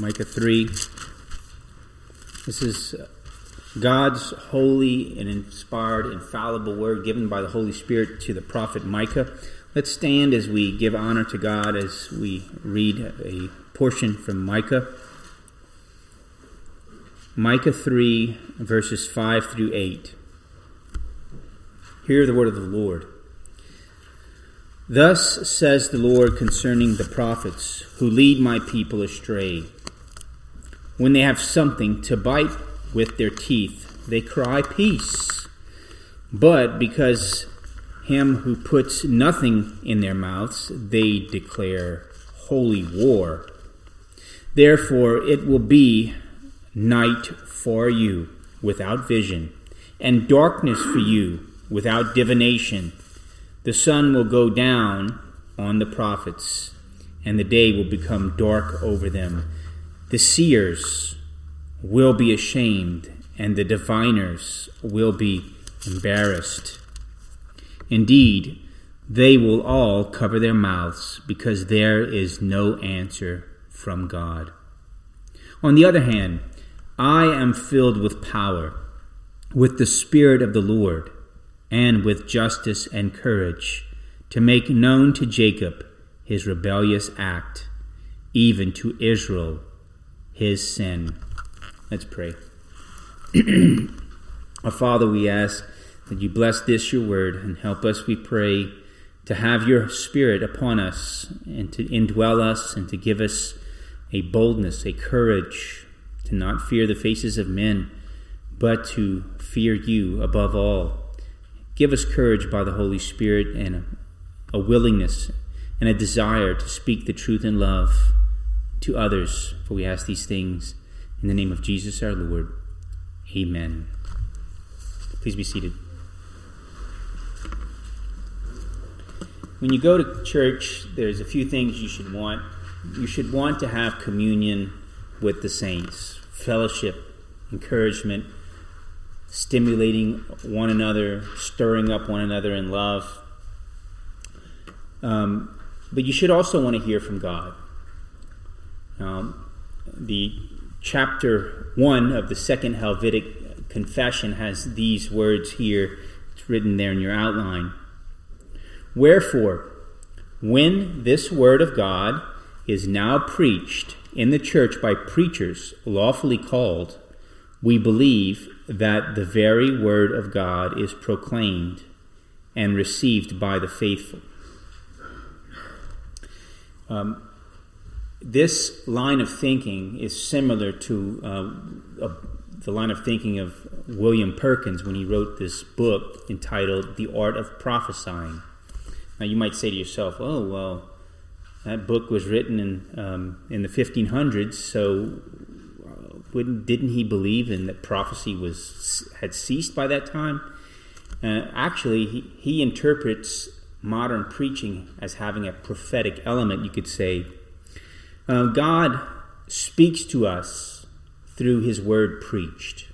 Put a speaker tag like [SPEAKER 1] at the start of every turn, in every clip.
[SPEAKER 1] Micah 3. This is God's holy and inspired, infallible word given by the Holy Spirit to the prophet Micah. Let's stand as we give honor to God as we read a portion from Micah. Micah 3, verses 5 through 8. Hear the word of the Lord. Thus says the Lord concerning the prophets who lead my people astray. When they have something to bite with their teeth, they cry peace. But because him who puts nothing in their mouths, they declare holy war. Therefore, it will be night for you without vision, and darkness for you without divination. The sun will go down on the prophets, and the day will become dark over them. The seers will be ashamed, and the diviners will be embarrassed. Indeed, they will all cover their mouths because there is no answer from God. On the other hand, I am filled with power, with the Spirit of the Lord and with justice and courage, to make known to Jacob his rebellious act, even to Israel his sin. Let's pray. Our Father, we ask that you bless this, your word, and help us, we pray, to have your Spirit upon us and to indwell us and to give us a boldness, a courage to not fear the faces of men, but to fear you above all Give us courage by the Holy Spirit and a, willingness and a desire to speak the truth in love to others. For we ask these things in the name of Jesus our Lord. Amen. Please be seated. When you go to church, there's a few things you should want. You should want to have communion with the saints, fellowship, encouragement, stimulating one another, stirring up one another in love. Um, but you should also want to hear from God. Um, the chapter one of the second Helvetic Confession has these words here. It's written there in your outline. Wherefore, when this word of God is now preached in the church by preachers lawfully called, we believe that the very word of God is proclaimed and received by the faithful. Um, this line of thinking is similar to uh, a, the line of thinking of William Perkins when he wrote this book entitled The Art of Prophesying. Now, you might say to yourself, oh, well, that book was written in, um, in the 1500s, so wouldn't, didn't he believe in that prophecy was had ceased by that time? Uh, actually, he, he interprets modern preaching as having a prophetic element, you could say. Uh, God speaks to us through His word preached.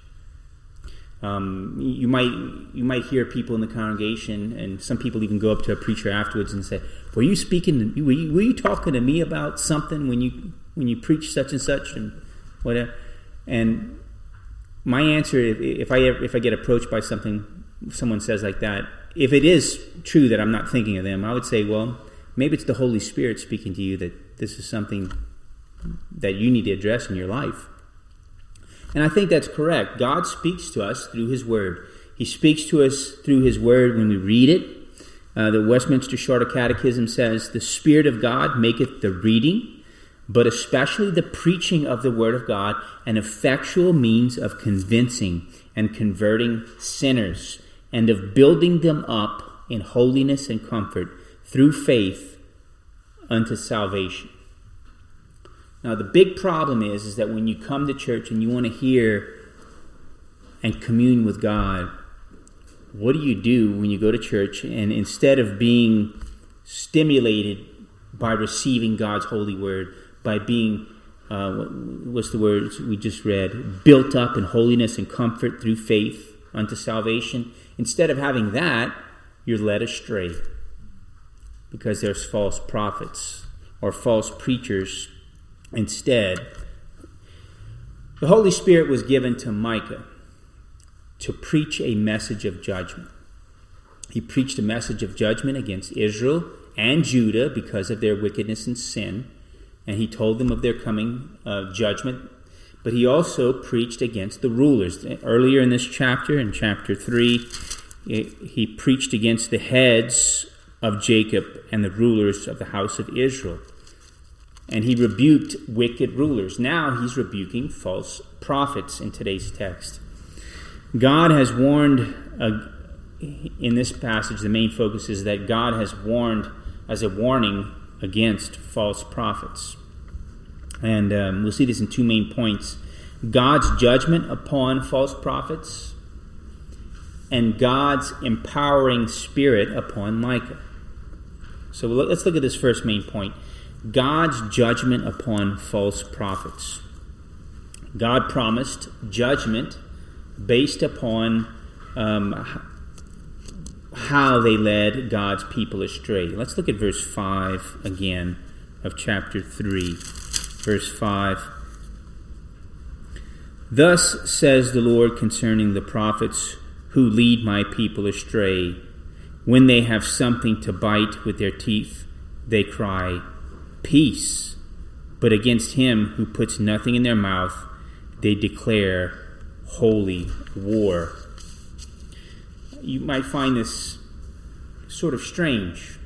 [SPEAKER 1] Um, you might you might hear people in the congregation, and some people even go up to a preacher afterwards and say, "Were you speaking? Were you, were you talking to me about something when you when you preach such and such and whatever?" And my answer, if, if I if I get approached by something, someone says like that, if it is true that I'm not thinking of them, I would say, well, maybe it's the Holy Spirit speaking to you that this is something that you need to address in your life. And I think that's correct. God speaks to us through His Word. He speaks to us through His Word when we read it. Uh, the Westminster Shorter Catechism says, The Spirit of God maketh the reading but especially the preaching of the Word of God, an effectual means of convincing and converting sinners, and of building them up in holiness and comfort through faith unto salvation. Now, the big problem is, is that when you come to church and you want to hear and commune with God, what do you do when you go to church and instead of being stimulated by receiving God's holy word, by being, uh, what's the word we just read, built up in holiness and comfort through faith unto salvation. Instead of having that, you're led astray because there's false prophets or false preachers instead The Holy Spirit was given to Micah to preach a message of judgment. He preached a message of judgment against Israel and Judah because of their wickedness and sin, and he told them of their coming uh, judgment. But he also preached against the rulers. Earlier in this chapter, in chapter 3, he preached against the heads of Jacob and the rulers of the house of Israel. And he rebuked wicked rulers. Now he's rebuking false prophets in today's text. God has warned, uh, in this passage, the main focus is that God has warned as a warning against false prophets. And um, we'll see this in two main points God's judgment upon false prophets and God's empowering spirit upon Micah. So let's look at this first main point God's judgment upon false prophets. God promised judgment based upon um, how they led God's people astray. Let's look at verse 5 again of chapter 3. Verse 5. Thus says the Lord concerning the prophets who lead my people astray. When they have something to bite with their teeth, they cry, Peace. But against him who puts nothing in their mouth, they declare holy war. You might find this sort of strange.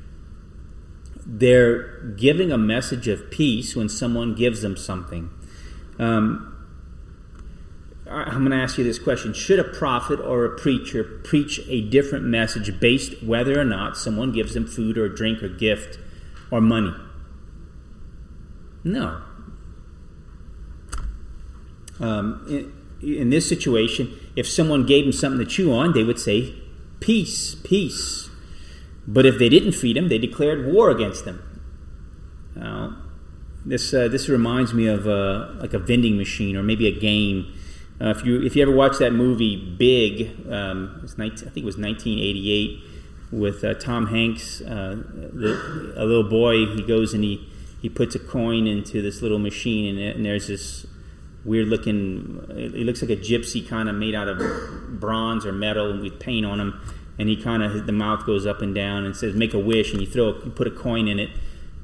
[SPEAKER 1] They're giving a message of peace when someone gives them something. Um, I'm going to ask you this question Should a prophet or a preacher preach a different message based whether or not someone gives them food or drink or gift or money? No. Um, in, in this situation, if someone gave them something to chew on, they would say, Peace, peace. But if they didn't feed them, they declared war against them. Now, this, uh, this reminds me of uh, like a vending machine or maybe a game. Uh, if you if you ever watch that movie Big, um, 19, I think it was 1988 with uh, Tom Hanks. Uh, the, a little boy he goes and he he puts a coin into this little machine and, and there's this weird looking. It looks like a gypsy kind of made out of bronze or metal with paint on him. And he kind of the mouth goes up and down and says, "Make a wish," and you throw you put a coin in it.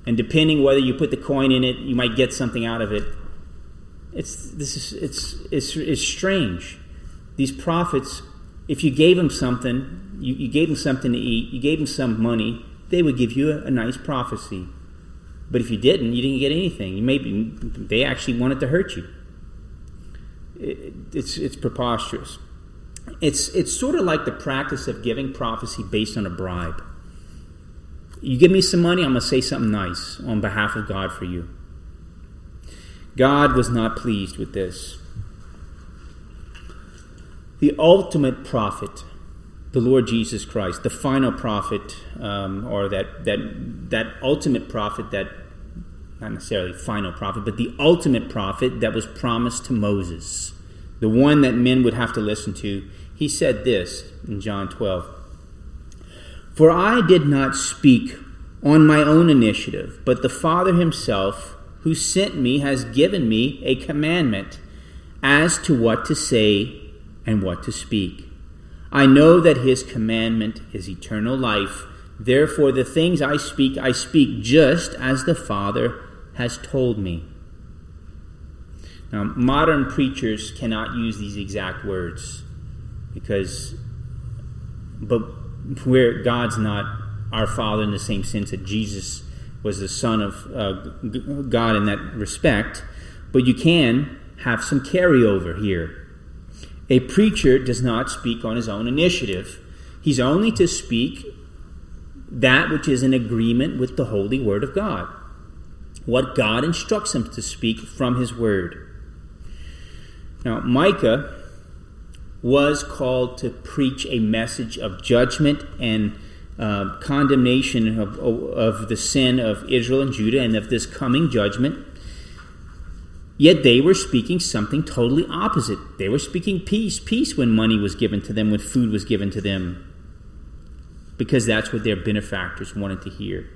[SPEAKER 1] And depending whether you put the coin in it, you might get something out of it. It's this is it's it's it's strange. These prophets, if you gave them something, you, you gave them something to eat, you gave them some money, they would give you a, a nice prophecy. But if you didn't, you didn't get anything. You maybe they actually wanted to hurt you it's, it's preposterous. It's, it's sort of like the practice of giving prophecy based on a bribe. You give me some money, I'm going to say something nice on behalf of God for you. God was not pleased with this. The ultimate prophet, the Lord Jesus Christ, the final prophet, um, or that, that, that ultimate prophet that not necessarily final prophet, but the ultimate prophet that was promised to Moses, the one that men would have to listen to, he said this in John 12 For I did not speak on my own initiative, but the Father himself, who sent me, has given me a commandment as to what to say and what to speak. I know that his commandment is eternal life. Therefore, the things I speak, I speak just as the Father has told me. Now, modern preachers cannot use these exact words because, but where God's not our Father in the same sense that Jesus was the Son of uh, God in that respect, but you can have some carryover here. A preacher does not speak on his own initiative, he's only to speak that which is in agreement with the holy word of God what God instructs him to speak from his word. Now, Micah was called to preach a message of judgment and uh, condemnation of, of the sin of Israel and Judah and of this coming judgment. Yet they were speaking something totally opposite. They were speaking peace, peace when money was given to them, when food was given to them, because that's what their benefactors wanted to hear.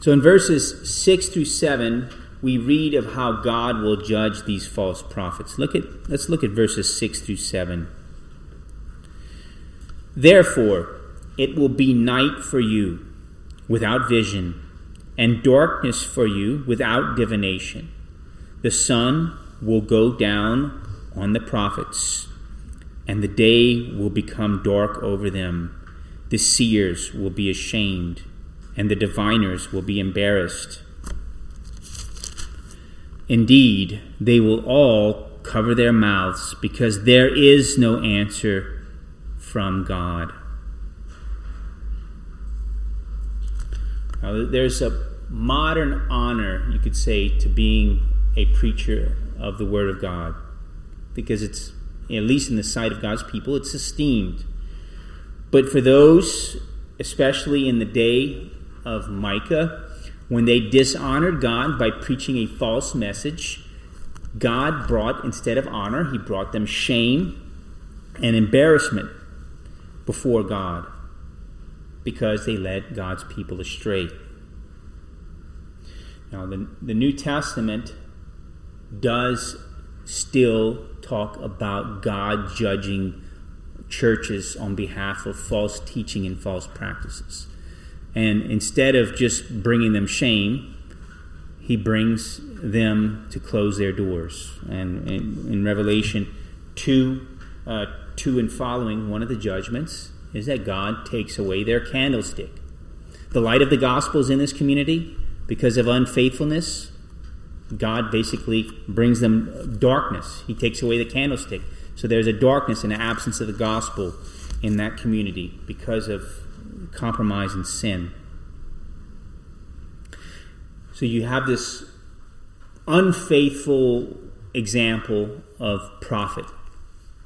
[SPEAKER 1] So in verses 6 through 7, we read of how God will judge these false prophets. Look at let's look at verses 6 through 7. Therefore, it will be night for you without vision, and darkness for you without divination. The sun will go down on the prophets, and the day will become dark over them. The seers will be ashamed, and the diviners will be embarrassed. Indeed, they will all cover their mouths because there is no answer from God. Now, there's a modern honor, you could say, to being a preacher of the Word of God because it's, at least in the sight of God's people, it's esteemed. But for those, especially in the day of Micah, when they dishonored God by preaching a false message, God brought, instead of honor, He brought them shame and embarrassment before God because they led God's people astray. Now, the, the New Testament does still talk about God judging churches on behalf of false teaching and false practices. And instead of just bringing them shame, he brings them to close their doors. And in, in Revelation 2, uh, 2 and following, one of the judgments is that God takes away their candlestick. The light of the gospel is in this community because of unfaithfulness. God basically brings them darkness. He takes away the candlestick. So there's a darkness and an absence of the gospel in that community because of compromise and sin. So you have this unfaithful example of prophet,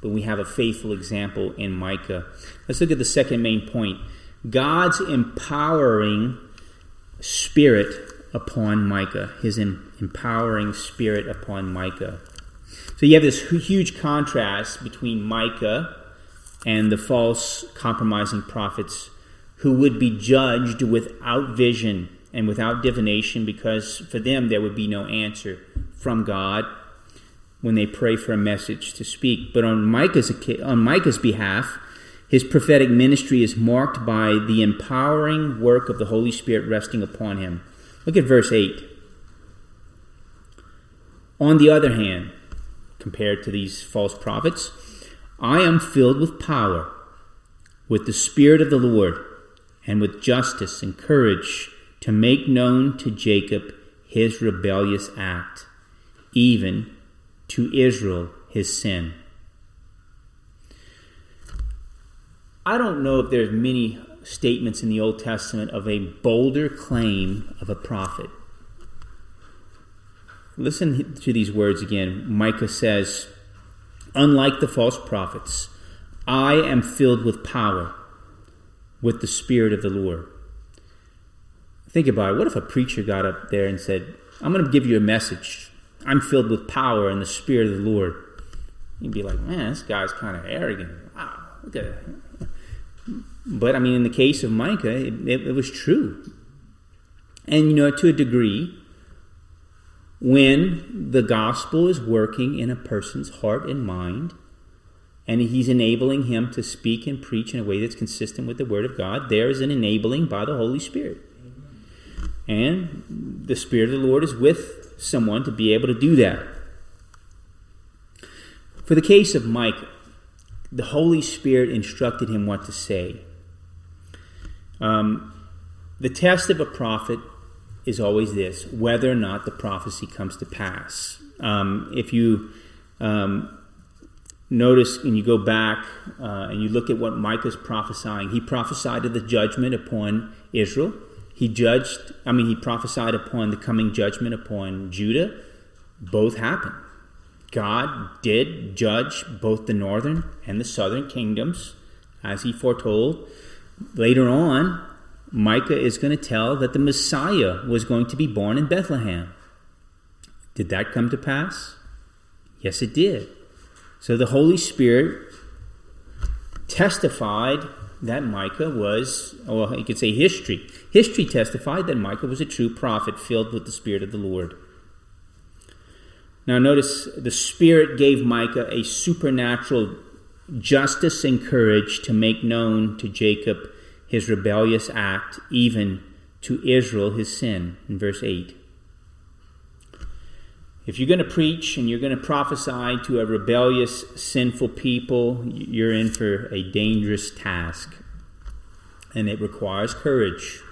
[SPEAKER 1] but we have a faithful example in Micah. Let's look at the second main point God's empowering spirit upon Micah, his empowering spirit upon Micah. So you have this huge contrast between Micah and the false compromising prophets who would be judged without vision and without divination because for them there would be no answer from God when they pray for a message to speak. But on Micah's, on Micah's behalf, his prophetic ministry is marked by the empowering work of the Holy Spirit resting upon him. Look at verse 8. On the other hand, compared to these false prophets, I am filled with power, with the Spirit of the Lord and with justice and courage to make known to Jacob his rebellious act, even to Israel his sin. I don't know if there's many statements in the Old Testament of a bolder claim of a prophet. Listen to these words again. Micah says, Unlike the false prophets, I am filled with power with the Spirit of the Lord. Think about it. What if a preacher got up there and said, I'm going to give you a message. I'm filled with power and the Spirit of the Lord. You'd be like, man, this guy's kind of arrogant. Wow, look at it. But I mean, in the case of Micah, it, it, it was true. And you know, to a degree, when the gospel is working in a person's heart and mind, and he's enabling him to speak and preach in a way that's consistent with the Word of God. There is an enabling by the Holy Spirit. And the Spirit of the Lord is with someone to be able to do that. For the case of Micah, the Holy Spirit instructed him what to say. Um, the test of a prophet is always this whether or not the prophecy comes to pass. Um, if you um, notice and you go back uh, and you look at what Micah's prophesying, he prophesied of the judgment upon Israel. He judged, I mean, he prophesied upon the coming judgment upon Judah. Both happened. God did judge both the northern and the southern kingdoms, as he foretold. Later on, Micah is going to tell that the Messiah was going to be born in Bethlehem. Did that come to pass? Yes, it did. So the Holy Spirit testified that Micah was, well, you could say history. History testified that Micah was a true prophet filled with the Spirit of the Lord. Now, notice the Spirit gave Micah a supernatural justice and courage to make known to Jacob his rebellious act, even to Israel his sin, in verse 8. If you're going to preach and you're going to prophesy to a rebellious, sinful people, you're in for a dangerous task. And it requires courage.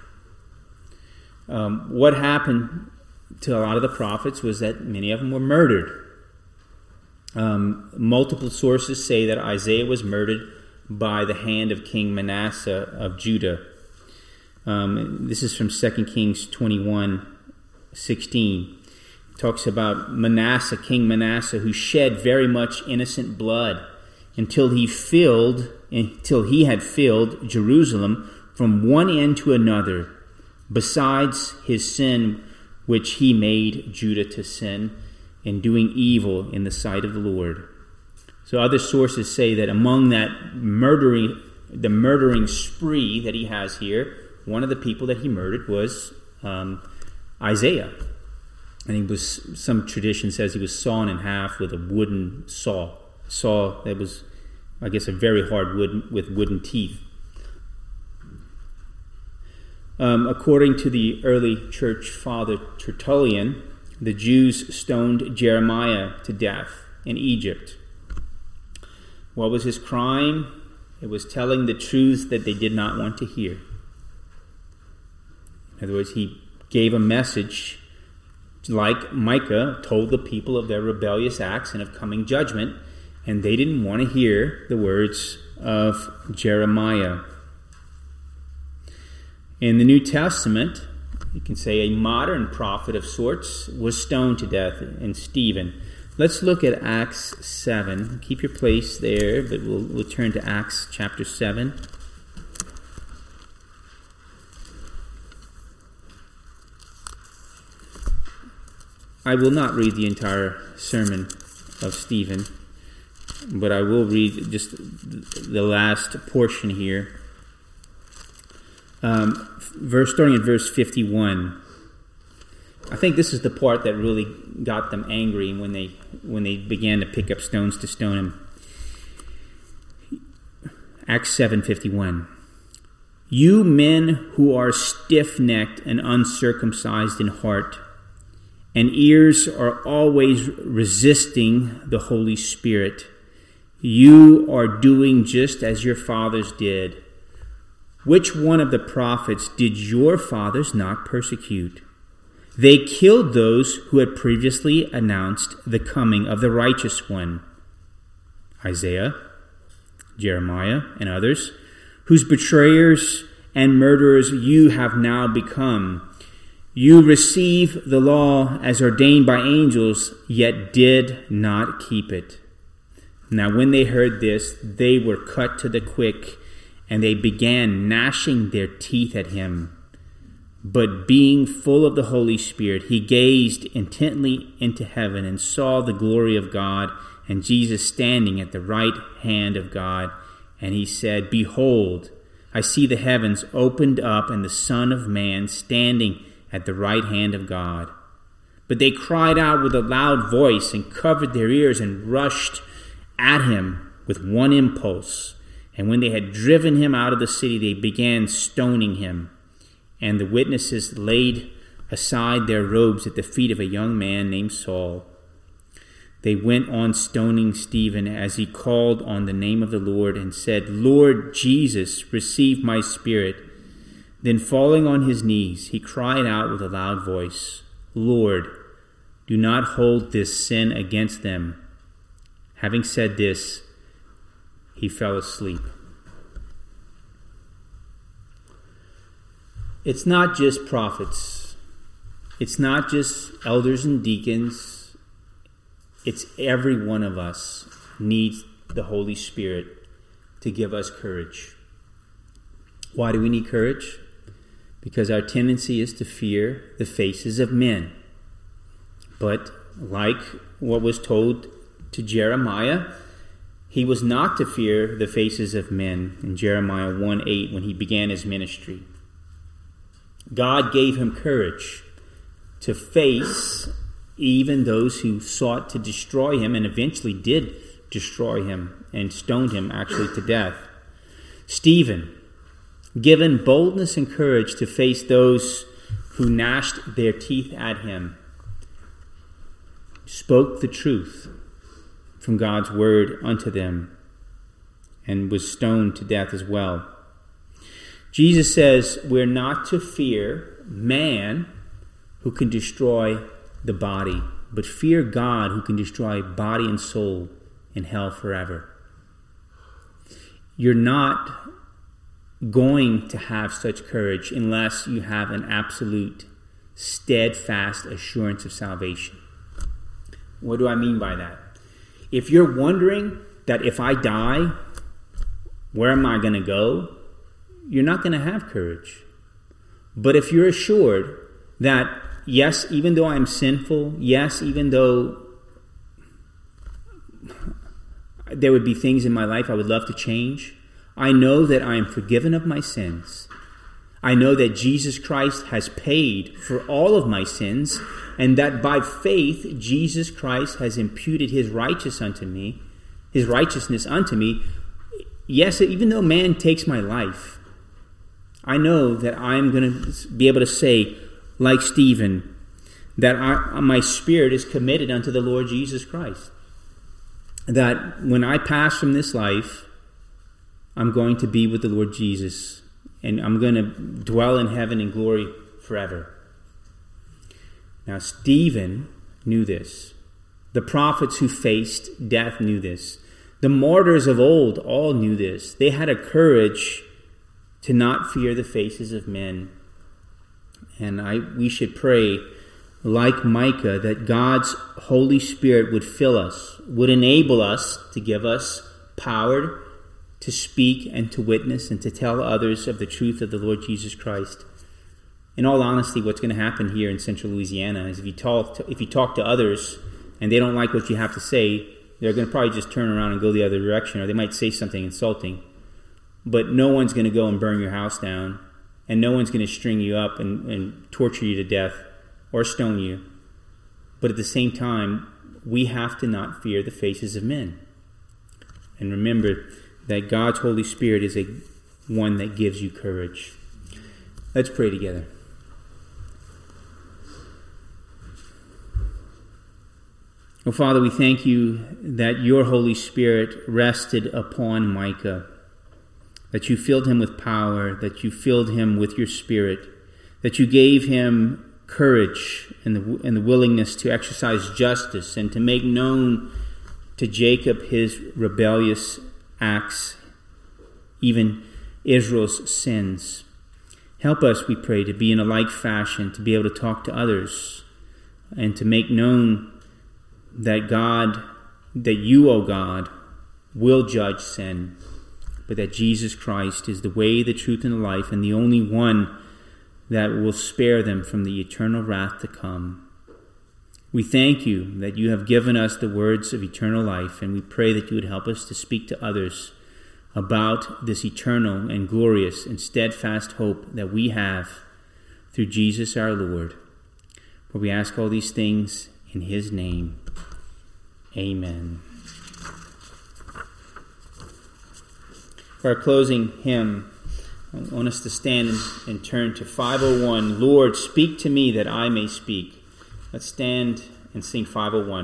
[SPEAKER 1] Um, what happened to a lot of the prophets was that many of them were murdered. Um, multiple sources say that Isaiah was murdered by the hand of King Manasseh of Judah. Um, this is from 2 Kings 21 16. It talks about Manasseh, King Manasseh, who shed very much innocent blood until he filled until he had filled Jerusalem from one end to another, besides his sin which he made Judah to sin in doing evil in the sight of the Lord. So other sources say that among that murdering the murdering spree that he has here, one of the people that he murdered was um, Isaiah. And he was some tradition says he was sawn in half with a wooden saw. Saw that was I guess a very hard wood with wooden teeth. Um, according to the early church father Tertullian, the Jews stoned Jeremiah to death in Egypt. What was his crime? It was telling the truth that they did not want to hear. In other words, he gave a message like Micah told the people of their rebellious acts and of coming judgment, and they didn't want to hear the words of Jeremiah. In the New Testament, you can say a modern prophet of sorts was stoned to death in Stephen. Let's look at Acts 7. Keep your place there, but we'll, we'll turn to Acts chapter 7. I will not read the entire sermon of Stephen, but I will read just the last portion here um, verse starting at verse 51. I think this is the part that really got them angry when they when they began to pick up stones to stone him. Acts 7:51. You men who are stiff-necked and uncircumcised in heart and ears are always resisting the Holy Spirit. You are doing just as your fathers did. Which one of the prophets did your fathers not persecute? They killed those who had previously announced the coming of the righteous one Isaiah, Jeremiah, and others, whose betrayers and murderers you have now become. You receive the law as ordained by angels, yet did not keep it. Now, when they heard this, they were cut to the quick and they began gnashing their teeth at him. But being full of the Holy Spirit, he gazed intently into heaven and saw the glory of God and Jesus standing at the right hand of God. And he said, Behold, I see the heavens opened up and the Son of Man standing at the right hand of God. But they cried out with a loud voice and covered their ears and rushed at him with one impulse. And when they had driven him out of the city, they began stoning him. And the witnesses laid aside their robes at the feet of a young man named Saul. They went on stoning Stephen as he called on the name of the Lord and said, Lord Jesus, receive my spirit. Then, falling on his knees, he cried out with a loud voice, Lord, do not hold this sin against them. Having said this, he fell asleep. It's not just prophets, it's not just elders and deacons, it's every one of us needs the Holy Spirit to give us courage. Why do we need courage? Because our tendency is to fear the faces of men. But like what was told to Jeremiah, he was not to fear the faces of men in Jeremiah 1 8 when he began his ministry. God gave him courage to face even those who sought to destroy him and eventually did destroy him and stoned him actually to death. Stephen, given boldness and courage to face those who gnashed their teeth at him, spoke the truth from God's word unto them and was stoned to death as well. Jesus says we're not to fear man who can destroy the body, but fear God who can destroy body and soul in hell forever. You're not going to have such courage unless you have an absolute, steadfast assurance of salvation. What do I mean by that? If you're wondering that if I die, where am I going to go? You're not going to have courage. But if you're assured that, yes, even though I'm sinful, yes, even though there would be things in my life I would love to change, I know that I am forgiven of my sins. I know that Jesus Christ has paid for all of my sins, and that by faith Jesus Christ has imputed his righteous unto me, his righteousness unto me. Yes, even though man takes my life, I know that I'm going to be able to say, like Stephen, that I, my spirit is committed unto the Lord Jesus Christ. That when I pass from this life, I'm going to be with the Lord Jesus, and I'm going to dwell in heaven in glory forever. Now, Stephen knew this. The prophets who faced death knew this. The martyrs of old all knew this. They had a courage to not fear the faces of men. And I, we should pray, like Micah, that God's Holy Spirit would fill us, would enable us to give us power to speak and to witness and to tell others of the truth of the Lord Jesus Christ. In all honesty, what's going to happen here in central Louisiana is if you talk to, if you talk to others and they don't like what you have to say, they're going to probably just turn around and go the other direction, or they might say something insulting. But no one's going to go and burn your house down, and no one's going to string you up and, and torture you to death or stone you. But at the same time, we have to not fear the faces of men. And remember, that God's Holy Spirit is a one that gives you courage. Let's pray together. Oh, Father, we thank you that your Holy Spirit rested upon Micah, that you filled him with power, that you filled him with your Spirit, that you gave him courage and the, and the willingness to exercise justice and to make known to Jacob his rebellious acts, even Israel's sins. Help us, we pray, to be in a like fashion, to be able to talk to others and to make known that God, that you, O God, will judge sin, but that Jesus Christ is the way, the truth, and the life, and the only one that will spare them from the eternal wrath to come. We thank you that you have given us the words of eternal life, and we pray that you would help us to speak to others about this eternal and glorious and steadfast hope that we have through Jesus our Lord. For we ask all these things in his name. Amen. For our closing hymn, I want us to stand and turn to 501 Lord, speak to me that I may speak. Let's stand and sing 501.